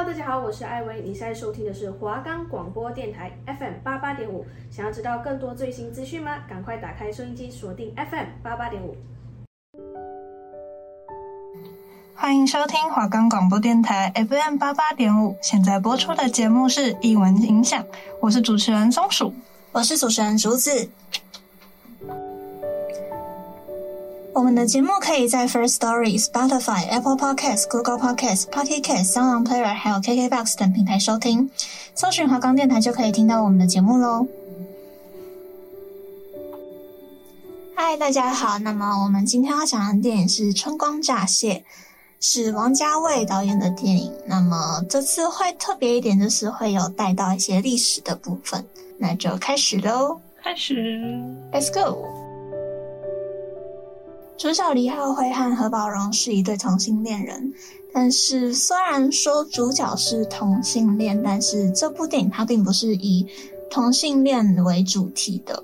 Hello，大家好，我是艾薇，你现在收听的是华冈广播电台 FM 八八点五。想要知道更多最新资讯吗？赶快打开收音机，锁定 FM 八八点五。欢迎收听华冈广播电台 FM 八八点五。现在播出的节目是艺文影响，我是主持人松鼠，我是主持人竹子。我们的节目可以在 First Story、Spotify、Apple Podcasts、Google Podcasts、Pocket Casts、Sound On Player 还有 KKBOX 等平台收听，搜寻华冈电台就可以听到我们的节目喽。嗨，大家好，那么我们今天要讲的电影是《春光乍泄》，是王家卫导演的电影。那么这次会特别一点，就是会有带到一些历史的部分。那就开始喽，开始，Let's go。主角李浩辉和何宝荣是一对同性恋人，但是虽然说主角是同性恋，但是这部电影它并不是以同性恋为主题的，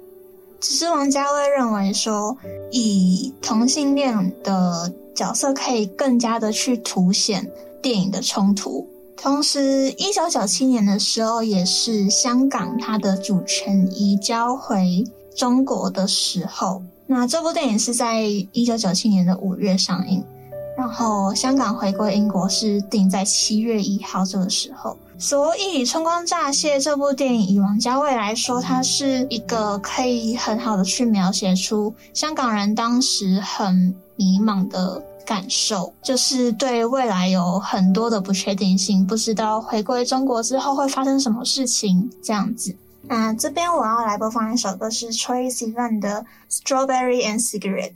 只是王家卫认为说，以同性恋的角色可以更加的去凸显电影的冲突。同时，一九九七年的时候，也是香港它的主权移交回中国的时候。那这部电影是在一九九七年的五月上映，然后香港回归英国是定在七月一号这个时候。所以《春光乍泄》这部电影以王家卫来说，它是一个可以很好的去描写出香港人当时很迷茫的感受，就是对未来有很多的不确定性，不知道回归中国之后会发生什么事情这样子。那这边我要来播放一首歌，是 Troye Sivan 的《Strawberry and Cigarette》。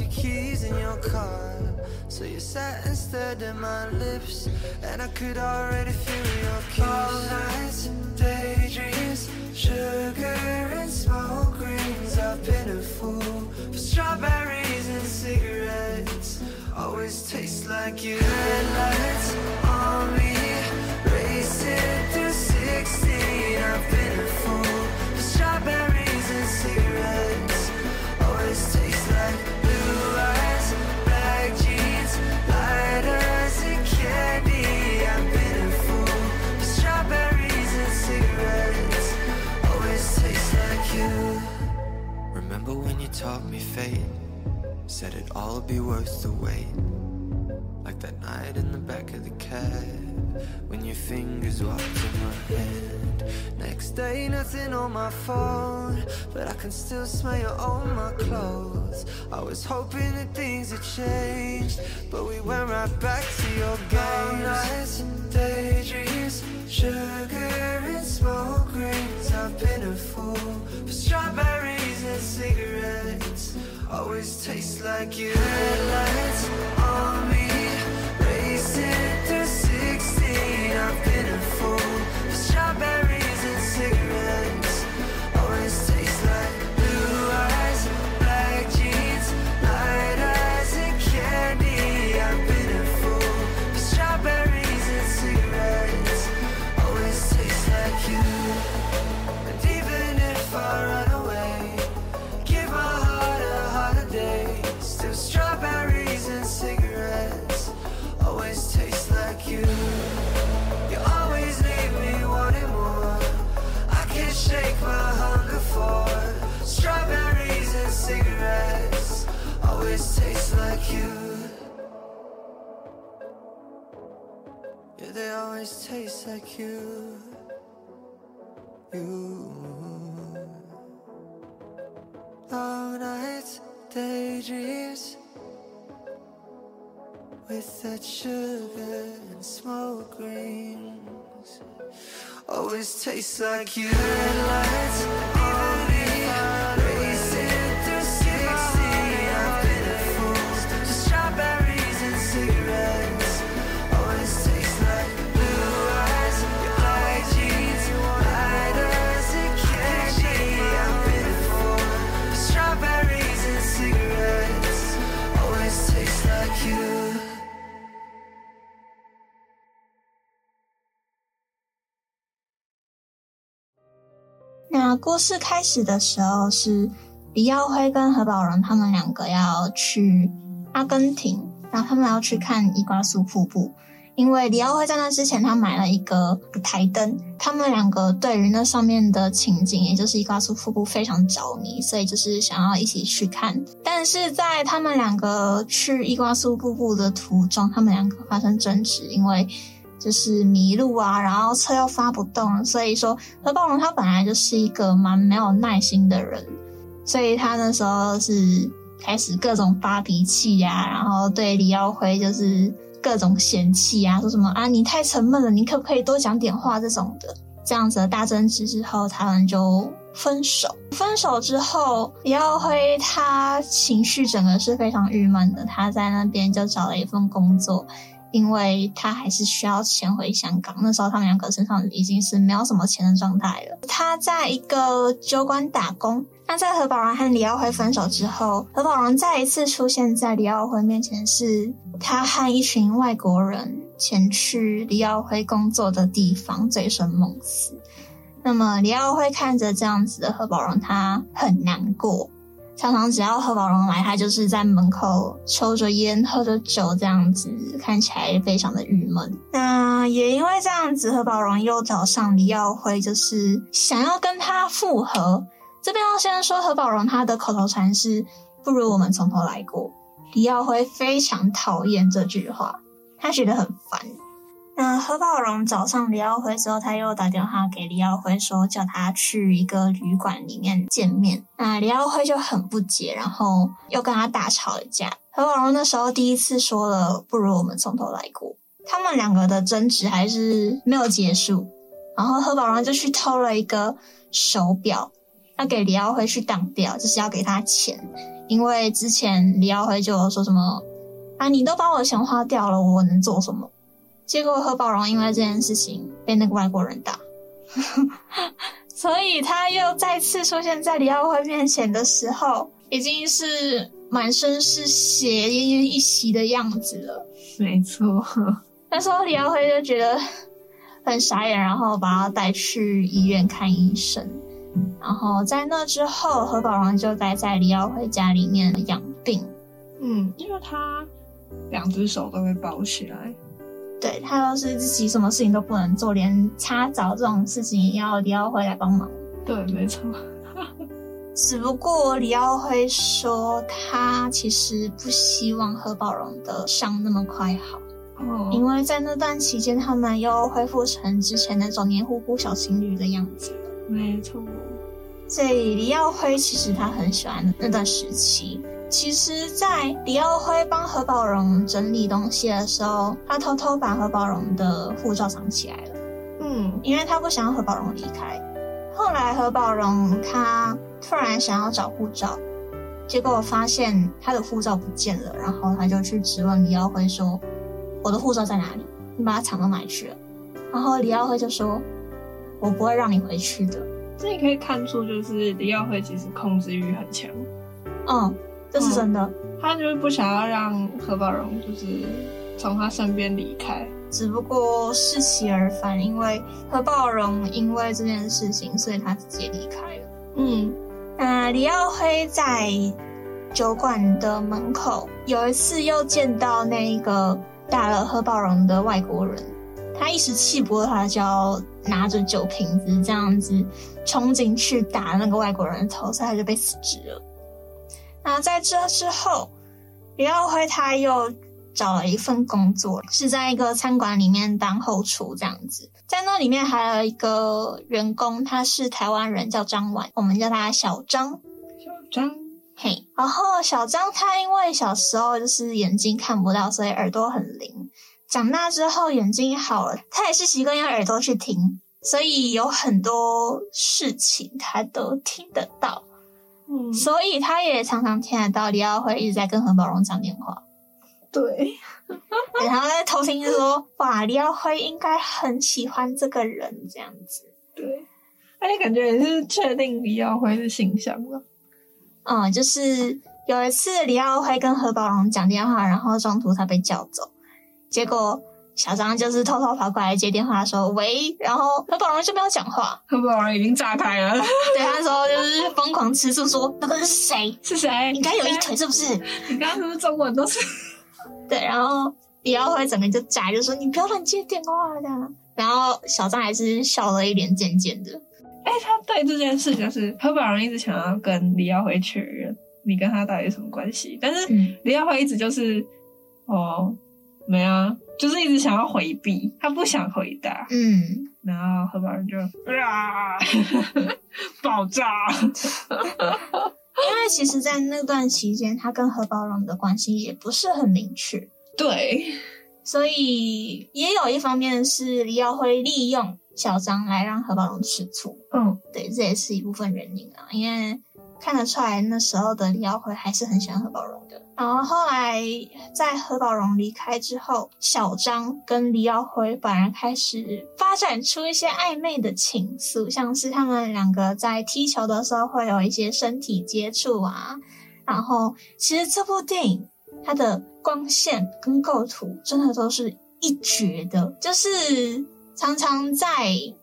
your keys in your car. So you sat and stared my lips And I could already feel your kiss. All nights and daydreams Sugar and smoke rings I've been a fool For strawberries and cigarettes. Always taste like you Headlights Said it'd all be worth the wait. Like that night in the back of the cab When your fingers walked in my hand. Next day nothing on my phone But I can still smell you on my clothes. I was hoping that things had changed But we went right back to your games. nights and daydreams Sugar and smoke rings. I've been a fool For strawberries and cigarettes always tastes like you. Headlights on me. they always taste like you. You. Long nights, daydreams. With that sugar and smoke rings. Always taste like you. Red lights, all 故事开始的时候是李耀辉跟何宝荣他们两个要去阿根廷，然后他们要去看伊瓜苏瀑布。因为李耀辉在那之前他买了一个台灯，他们两个对于那上面的情景，也就是伊瓜苏瀑布非常着迷，所以就是想要一起去看。但是在他们两个去伊瓜苏瀑布的途中，他们两个发生争执，因为。就是迷路啊，然后车又发不动，所以说何宝荣他本来就是一个蛮没有耐心的人，所以他那时候是开始各种发脾气呀、啊，然后对李耀辉就是各种嫌弃啊，说什么啊你太沉闷了，你可不可以多讲点话这种的，这样子的大争执之后，他们就分手。分手之后，李耀辉他情绪整个是非常郁闷的，他在那边就找了一份工作。因为他还是需要钱回香港，那时候他们两个身上已经是没有什么钱的状态了。他在一个酒馆打工。那在何宝荣和李耀辉分手之后，何宝荣再一次出现在李耀辉面前，是他和一群外国人前去李耀辉工作的地方醉生梦死。那么李耀辉看着这样子的何宝荣，他很难过。常常只要何宝荣来，他就是在门口抽着烟、喝着酒，这样子看起来非常的郁闷。那也因为这样子，何宝荣又找上李耀辉，就是想要跟他复合。这边要先说何宝荣他的口头禅是“不如我们从头来过”。李耀辉非常讨厌这句话，他觉得很烦。那何宝荣找上李耀辉之后，他又打电话给李耀辉说，叫他去一个旅馆里面见面。那李耀辉就很不解，然后又跟他大吵一架。何宝荣那时候第一次说了，不如我们从头来过。他们两个的争执还是没有结束，然后何宝荣就去偷了一个手表，要给李耀辉去当掉，就是要给他钱，因为之前李耀辉就有说什么啊，你都把我钱花掉了，我能做什么？结果何宝荣因为这件事情被那个外国人打，所以他又再次出现在李耀辉面前的时候，已经是满身是血、奄奄一息的样子了。没错，那时候李耀辉就觉得很傻眼，然后把他带去医院看医生。然后在那之后，何宝荣就待在李耀辉家里面养病。嗯，因为他两只手都被包起来。对，他都是自己什么事情都不能做，连擦澡这种事情也要李耀辉来帮忙。对，没错。只不过李耀辉说，他其实不希望何宝荣的伤那么快好，哦，因为在那段期间，他们又恢复成之前那种黏糊糊小情侣的样子。没错。所以李耀辉其实他很喜欢那段时期。其实，在李耀辉帮何宝荣整理东西的时候，他偷偷把何宝荣的护照藏起来了。嗯，因为他不想要何宝荣离开。后来何宝荣他突然想要找护照，结果发现他的护照不见了，然后他就去质问李耀辉说：“我的护照在哪里？你把它藏到哪里去了？”然后李耀辉就说：“我不会让你回去的。”这也可以看出，就是李耀辉其实控制欲很强。嗯。这是真的，嗯，他就是不想要让何宝荣就是从他身边离开，只不过适其而反，因为何宝荣因为这件事情，所以他直接离开了。嗯，那，李耀辉在酒馆的门口有一次又见到那个打了何宝荣的外国人，他一时气不过，他就要拿着酒瓶子这样子冲进去打那个外国人的头，所以他就被辞职了。那在这之后，李耀辉他又找了一份工作，是在一个餐馆里面当后厨这样子。在那里面还有一个员工，他是台湾人，叫张婉，我们叫他小张。小张，嘿。然后小张他因为小时候就是眼睛看不到，所以耳朵很灵。长大之后眼睛好了，他也是习惯用耳朵去听，所以有很多事情他都听得到。嗯，所以他也常常听得到李耀辉一直在跟何宝荣讲电话。对，然后在偷听就说：“哇，李耀辉应该很喜欢这个人这样子。”对，而且感觉也是确定李耀辉的形象了。嗯，就是有一次李耀辉跟何宝荣讲电话，然后中途他被叫走，结果小张就是偷偷跑过来接电话说喂，然后何宝荣就没有讲话，何宝荣已经炸开了。对，他说就是疯狂吃醋说那个是谁？是谁？你刚有一腿是不是？你刚刚是不是中文都是？对，然后李耀辉整个就炸，就说你不要乱接电话这样。然后小张还是笑了一脸贱贱的。哎，他对这件事就是何宝荣一直想要跟李耀辉确认你跟他到底有什么关系，但是李耀辉一直就是、嗯、哦没啊，就是一直想要回避，他不想回答。嗯，然后何宝荣就啊 爆炸。因为其实，在那段期间，他跟何宝荣的关系也不是很明确。对。所以也有一方面是李耀辉利用小张来让何宝荣吃醋，嗯，对，这也是一部分原因啊。因为看得出来那时候的李耀辉还是很喜欢何宝荣的。然后后来在何宝荣离开之后，小张跟李耀辉反而开始发展出一些暧昧的情愫，像是他们两个在踢球的时候会有一些身体接触啊。然后其实这部电影。它的光线跟构图真的都是一绝的，就是常常在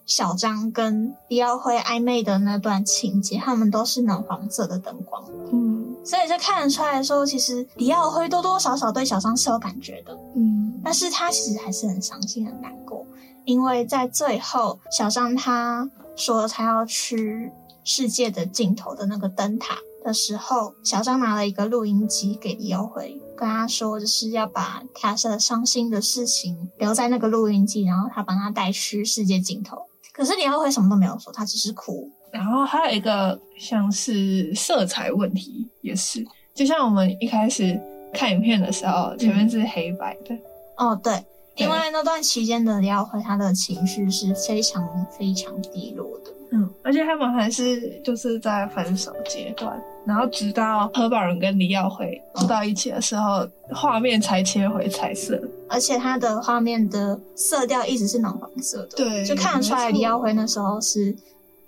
小张跟李耀辉暧昧的那段情节，他们都是暖黄色的灯光，嗯，所以就看得出来说，其实李耀辉多多少少对小张是有感觉的，嗯，但是他其实还是很伤心很难过，因为在最后，小张他说他要去世界的尽头的那个灯塔的时候，小张拿了一个录音机给李耀辉。跟他说，就是要把他的伤心的事情留在那个录音机，然后他帮他带去世界尽头。可是李耀辉什么都没有说，他只是哭。然后还有一个像是色彩问题，也是，就像我们一开始看影片的时候，前面是黑白的。嗯、哦，对，因为那段期间的李耀辉，他的情绪是非常非常低落的。嗯，而且他们还是就是在分手阶段。然后直到何宝荣跟李耀辉住到一起的时候，画、嗯、面才切回彩色，而且他的画面的色调一直是暖黄色的，对，就看得出来李耀辉那时候是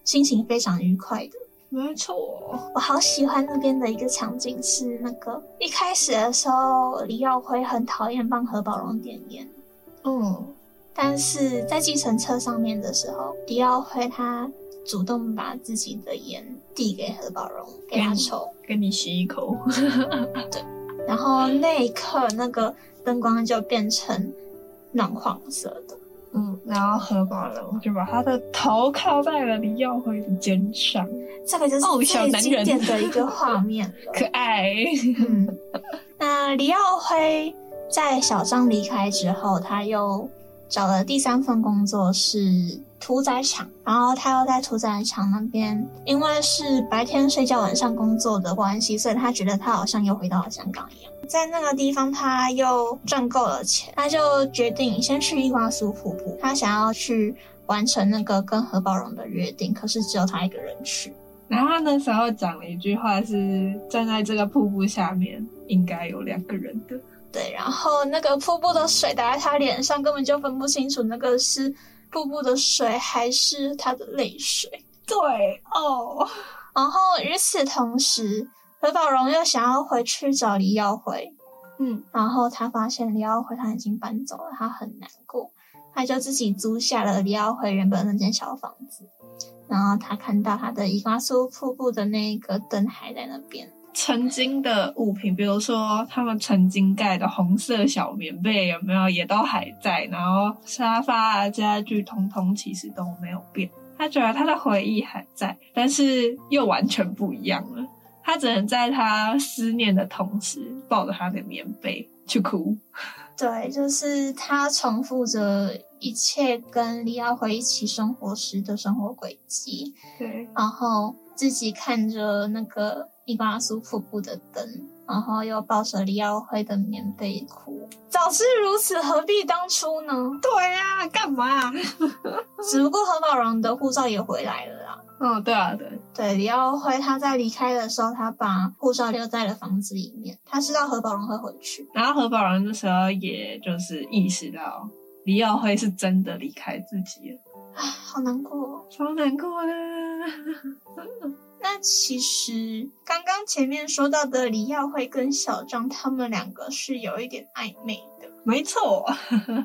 心情非常愉快的。没错，我好喜欢那边的一个场景是那个一开始的时候，李耀辉很讨厌帮何宝荣点烟，嗯，但是在计程车上面的时候，李耀辉他。主动把自己的烟递给何宝荣，给他抽，给你吸一口。对，然后那一刻，那个灯光就变成暖黄色的。嗯，然后何宝荣就把他的头靠在了李耀辉的肩上，这个就是最经典的一个画面，可爱。嗯，那李耀辉在小张离开之后，他又找了第三份工作是。屠宰场，然后他又在屠宰场那边，因为是白天睡觉、晚上工作的关系，所以他觉得他好像又回到了香港一样。在那个地方，他又赚够了钱，他就决定先去伊瓜苏瀑布。他想要去完成那个跟何宝荣的约定，可是只有他一个人去。然后他那时候讲了一句话：是站在这个瀑布下面，应该有两个人的。对，然后那个瀑布的水打在他脸上，根本就分不清楚那个是。瀑布的水还是他的泪水，对哦。然后与此同时，何宝荣又想要回去找李耀辉，嗯，然后他发现李耀辉他已经搬走了，他很难过，他就自己租下了李耀辉原本那间小房子，然后他看到他的伊瓜苏瀑布的那个灯还在那边。曾经的物品，比如说他们曾经盖的红色小棉被，有没有也都还在？然后沙发啊、家具，通通其实都没有变。他觉得他的回忆还在，但是又完全不一样了。他只能在他思念的同时，抱着他的棉被去哭。对，就是他重复着一切跟李耀辉一起生活时的生活轨迹。对，然后自己看着那个。伊瓜苏瀑布的灯，然后又抱着李耀辉的棉被哭。早知如此，何必当初呢？对呀、啊，干嘛？只不过何宝荣的护照也回来了啦。嗯，对啊，对对，李耀辉他在离开的时候，他把护照留在了房子里面。他知道何宝荣会回去，然后何宝荣那时候也就是意识到李耀辉是真的离开自己了。啊，好难过，超难过的。那其实刚刚前面说到的李耀辉跟小张，他们两个是有一点暧昧的。没错，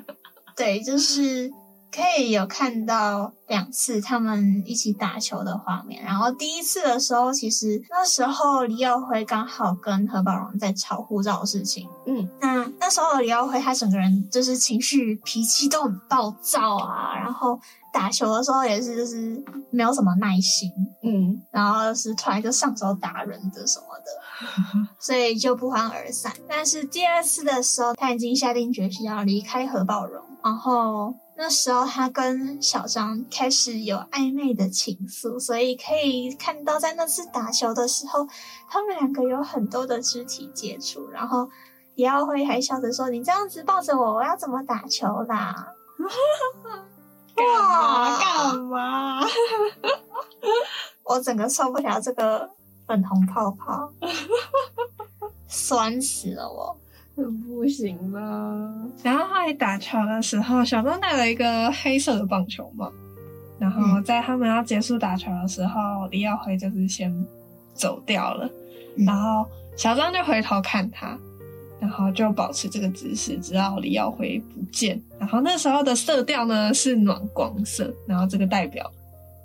对，就是。可以有看到两次他们一起打球的画面，然后第一次的时候，其实那时候李耀辉刚好跟何宝荣在吵护照的事情。嗯，那那时候的李耀辉他整个人就是情绪脾气都很暴躁啊，然后打球的时候也是就是没有什么耐心，嗯，然后是突然就上手打人的什么的，所以就不欢而散。但是第二次的时候，他已经下定决心要离开何宝荣，然后。那时候他跟小张开始有暧昧的情愫，所以可以看到在那次打球的时候，他们两个有很多的肢体接触。然后李耀辉还笑着说：“你这样子抱着我，我要怎么打球啦？” 哇，干嘛？我整个受不了这个粉红泡泡，酸死了我。不行了。然后后来打球的时候，小张戴了一个黑色的棒球帽。然后在他们要结束打球的时候，嗯、李耀辉就是先走掉了。嗯、然后小张就回头看他，然后就保持这个姿势，直到李耀辉不见。然后那时候的色调呢是暖光色，然后这个代表。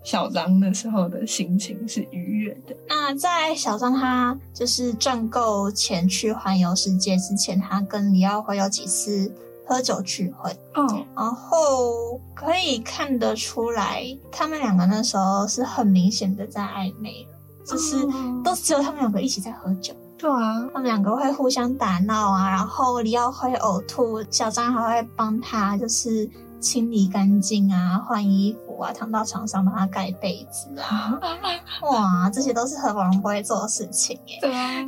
小张那时候的心情是愉悦的。那在小张他就是赚够钱去环游世界之前，他跟李耀辉有几次喝酒聚会。哦，然后可以看得出来，他们两个那时候是很明显的在暧昧，就是都只有他们两个一起在喝酒。对啊，他们两个会互相打闹啊，然后李耀辉呕吐，小张还会帮他就是清理干净啊，换衣服。啊躺到床上帮他盖被子啊！哇，这些都是何宝荣不会做的事情耶。对啊，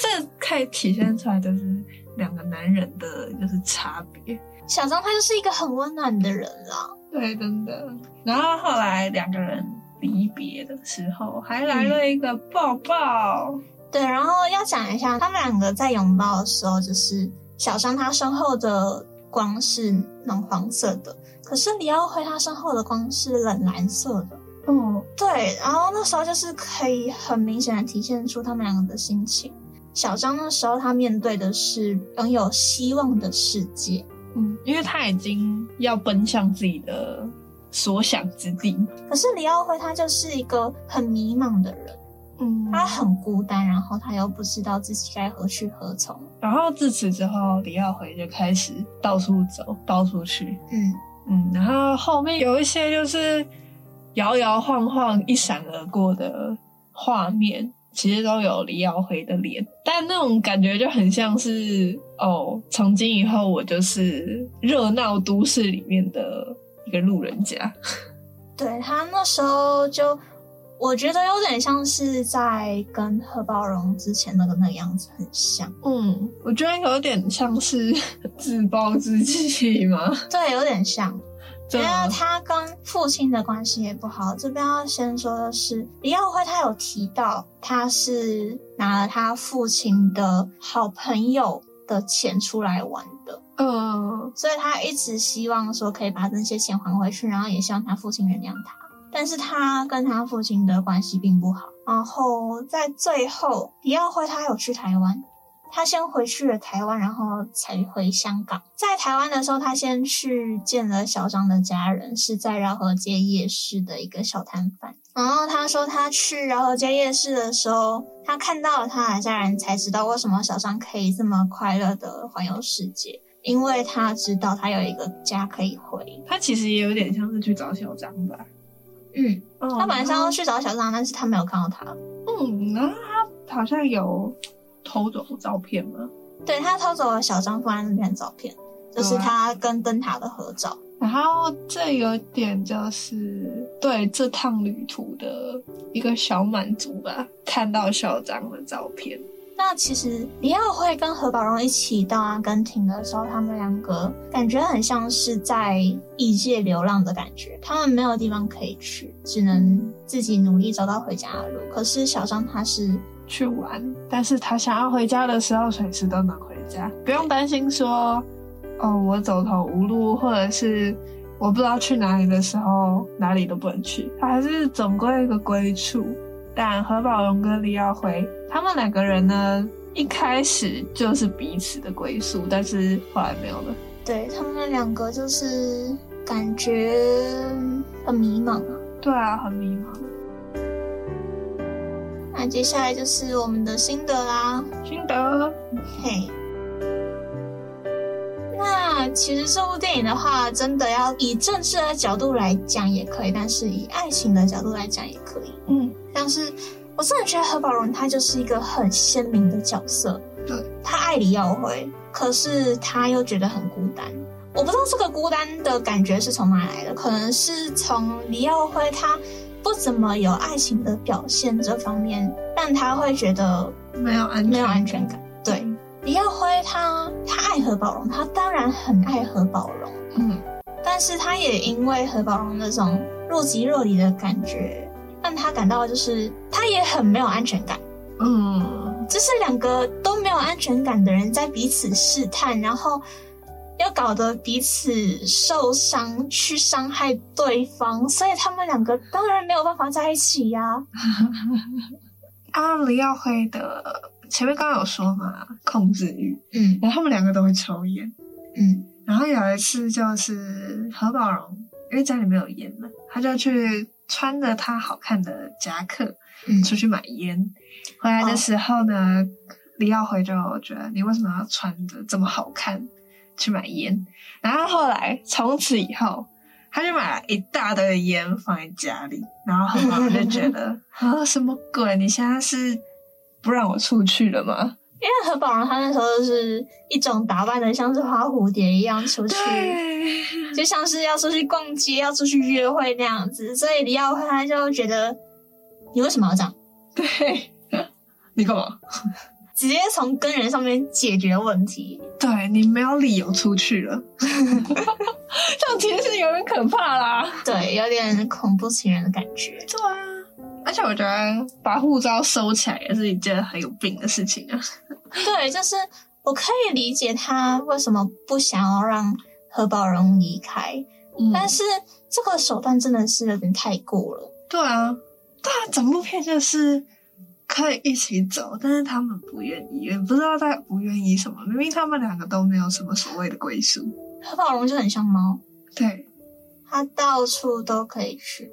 这可以体现出来就是两个男人的就是差别。小张他就是一个很温暖的人啦。对，真的。然后后来两个人离别的时候，还来了一个抱抱。嗯、对，然后要讲一下，他们两个在拥抱的时候，就是小张他身后的光是暖黄色的。可是李耀辉他身后的光是冷蓝色的，哦，对，然后那时候就是可以很明显的体现出他们两个的心情。小张那时候他面对的是拥有希望的世界，嗯，因为他已经要奔向自己的所想之地。可是李耀辉他就是一个很迷茫的人，嗯，他很孤单，然后他又不知道自己该何去何从。然后自此之后，李耀辉就开始到处走，到处去，嗯。嗯，然后后面有一些就是摇摇晃晃、一闪而过的画面，其实都有李耀辉的脸，但那种感觉就很像是哦，从今以后我就是热闹都市里面的一个路人甲。对，他那时候就。我觉得有点像是在跟贺包容之前那个那个样子很像。嗯，我觉得有点像是 自暴自弃吗？对，有点像。觉得他跟父亲的关系也不好。这边要先说的是，李耀辉他有提到他是拿了他父亲的好朋友的钱出来玩的。嗯，所以他一直希望说可以把那些钱还回去，然后也希望他父亲原谅他。但是他跟他父亲的关系并不好。然后在最后，李耀辉他有去台湾，他先回去了台湾，然后才回香港。在台湾的时候，他先去见了小张的家人，是在饶河街夜市的一个小摊贩。然后他说，他去饶河街夜市的时候，他看到了他的家人，才知道为什么小张可以这么快乐的环游世界，因为他知道他有一个家可以回。他其实也有点像是去找小张吧。嗯，他本来是要去找小张，但是他没有看到他。嗯，然后他好像有偷走照片吗？对，他偷走了小张放在那边的照片，就是他跟灯塔的合照。然后这有点就是对这趟旅途的一个小满足吧，看到小张的照片。那其实李耀辉跟何宝荣一起到阿根廷的时候，他们两个感觉很像是在异界流浪的感觉。他们没有地方可以去，只能自己努力找到回家的路。可是小张他是去玩，但是他想要回家的时候，随时都能回家，不用担心说哦，我走投无路，或者是我不知道去哪里的时候，哪里都不能去。他还是总归一个归处。但何宝荣跟李耀辉他们两个人呢，一开始就是彼此的归宿，但是后来没有了。对，他们两个就是感觉很迷茫啊。对啊，很迷茫。那接下来就是我们的心得啦。心得，嘿。那其实这部电影的话，真的要以政治的角度来讲也可以，但是以爱情的角度来讲也可以。嗯，像是我真的觉得何宝荣他就是一个很鲜明的角色。对，他爱李耀辉，可是他又觉得很孤单。我不知道这个孤单的感觉是从哪来的，可能是从李耀辉他不怎么有爱情的表现这方面，让他会觉得没有安没有安全感。对。李耀辉他他爱何宝荣，他当然很爱何宝荣，嗯，但是他也因为何宝荣那种若即若离的感觉，让他感到就是他也很没有安全感，嗯，这是两个都没有安全感的人在彼此试探，然后又搞得彼此受伤，去伤害对方，所以他们两个当然没有办法在一起呀、啊。啊，李耀辉的。前面刚刚有说嘛，控制欲，嗯，然后他们两个都会抽烟，嗯，然后有一次就是何宝荣，因为家里没有烟嘛，他就去穿着他好看的夹克，嗯，出去买烟，回来的时候呢，哦、李耀辉就觉得你为什么要穿的这么好看去买烟？然后后来从此以后，他就买了一大堆烟放在家里，然后何宝荣就觉得 啊，什么鬼？你现在是？不让我出去了吗？因为何宝荣他那时候是一种打扮的像是花蝴蝶一样出去，就像是要出去逛街、要出去约会那样子，所以李耀辉他就觉得你为什么要这样？对，你干嘛？直接从根源上面解决问题。对，你没有理由出去了，这样其实是有点可怕啦。对，有点恐怖情人的感觉。对啊。而且我觉得把护照收起来也是一件很有病的事情啊。对，就是我可以理解他为什么不想要让何宝荣离开，嗯，但是这个手段真的是有点太过了。对啊，对啊，整部片就是可以一起走，但是他们不愿意，也不知道他不愿意什么。明明他们两个都没有什么所谓的归属。何宝荣就很像猫，对，他到处都可以去。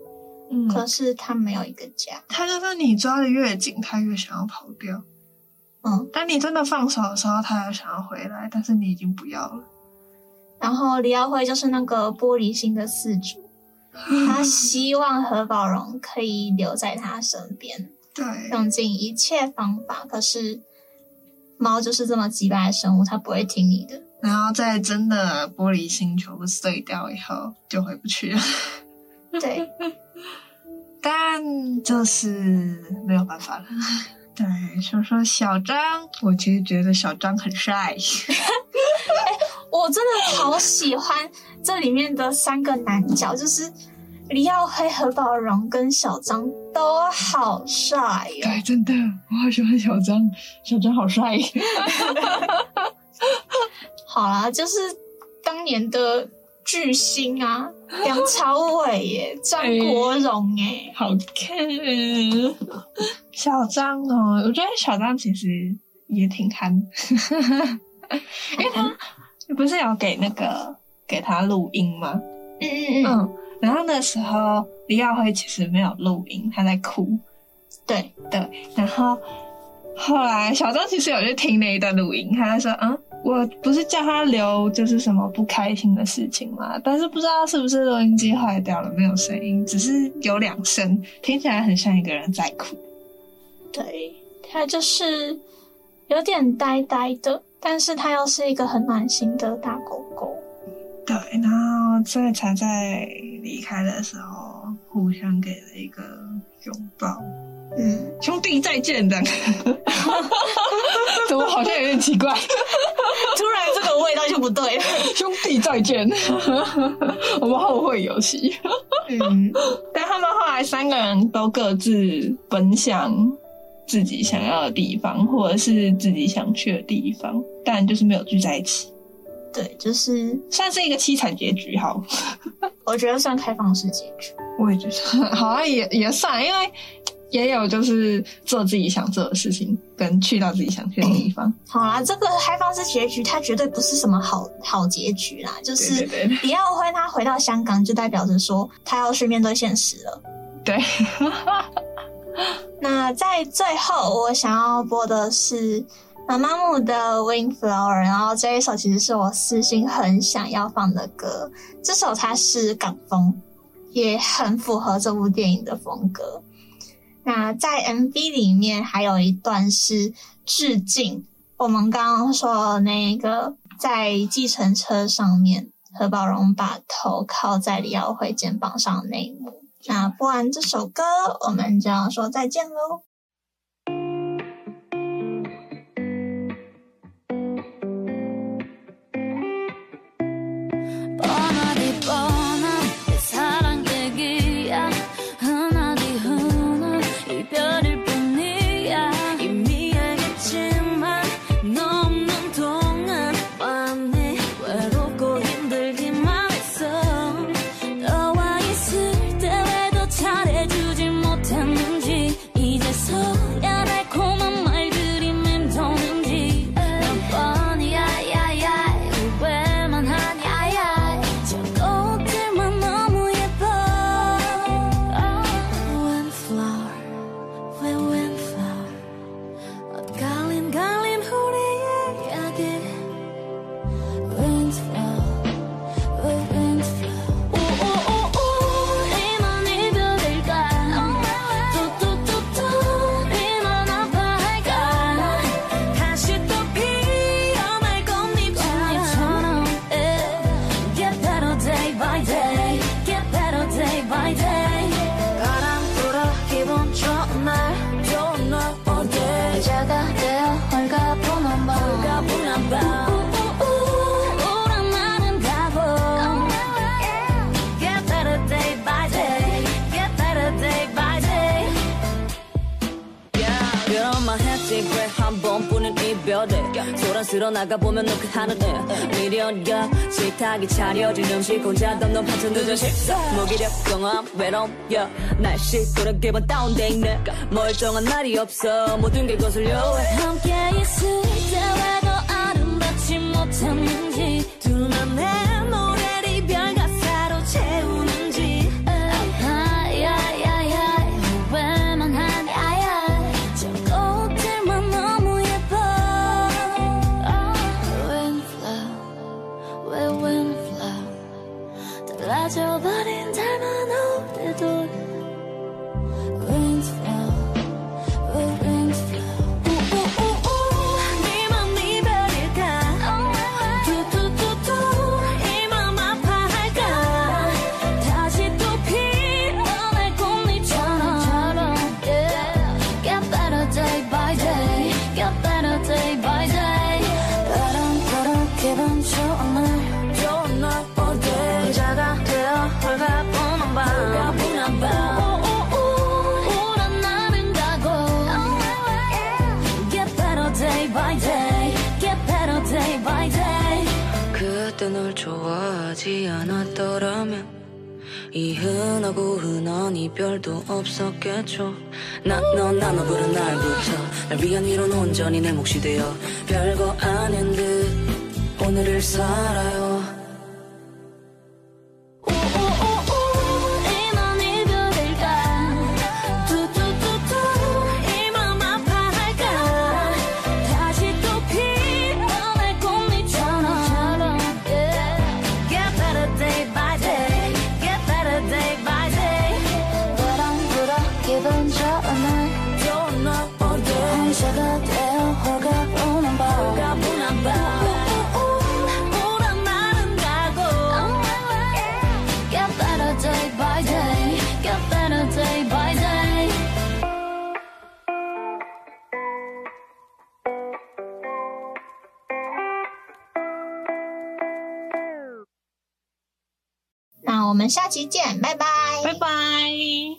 嗯，可是他没有一个家。他就是你抓的越紧，他越想要跑掉。嗯，当你真的放手的时候，他又想要回来，但是你已经不要了。然后李耀辉就是那个玻璃心的四主，他希望何宝荣可以留在他身边，对，用尽一切方法。可是猫就是这么机掰的生物，它不会听你的。然后在真的玻璃心全部碎掉以后，就回不去了。对。但就是没有办法了。对，说说小张，我其实觉得小张很帅。哎、欸，我真的好喜欢这里面的三个男角，就是李耀辉、何宝荣跟小张都好帅哟。对，真的，我好喜欢小张，小张好帅。好啦，就是当年的。巨星啊，梁朝伟耶，张国荣耶，好看。小张哦，我觉得小张其实也挺憨，因为他不是有给那个给他录音吗？嗯嗯嗯，嗯。然后那时候李耀辉其实没有录音，他在哭。对对。然后后来小张其实有去听那一段录音，他在说嗯。我不是叫他留，就是什么不开心的事情嘛，但是不知道是不是录音机坏掉了，没有声音，只是有两声，听起来很像一个人在哭。对，他就是有点呆呆的，但是他又是一个很暖心的大狗狗。对，然后所以才在离开的时候互相给了一个拥抱。嗯，兄弟再见，这样，怎么好像有点奇怪？突然这个味道就不对了。兄弟再见，我们后会有期。嗯，但他们后来三个人都各自奔向自己想要的地方，或者是自己想去的地方，但就是没有聚在一起。对，就是算是一个凄惨结局。好，我觉得算开放式结局。我也觉得，好像也也算，因为。也有就是做自己想做的事情，跟去到自己想去的地方。好啦，这个开放式结局，它绝对不是什么好好结局啦。就是李耀辉他回到香港，就代表着说他要去面对现实了。对。那在最后，我想要播的是妈妈木的《Windflower》，然后这一首其实是我私心很想要放的歌。这首它是港风，也很符合这部电影的风格。那在 MV 里面还有一段是致敬我们刚刚说的那个，在计程车上面，何宝荣把头靠在李耀辉肩膀上的那一幕。那播完这首歌，我们就要说再见喽。 쓸어 나가보면 너그 하늘에 미련과 식탁이 차려진 음식 혼자 덤덤 파트 늦은 식사 무기력 경험 외로움 yeah. 날씨 그렇게만 다운돼있네. 멀쩡한 날이 없어. 모든 게 거슬려. 왜 함께 있을 때왜더 아름답지 못했는지 둘만의 Châu 이별도 없었겠죠. 난넌 나눠 부른 날부터 날 위한 이론 온전히 내 몫이 되어 별거 아닌 듯 오늘을 살아요. 下期见，拜拜，拜拜。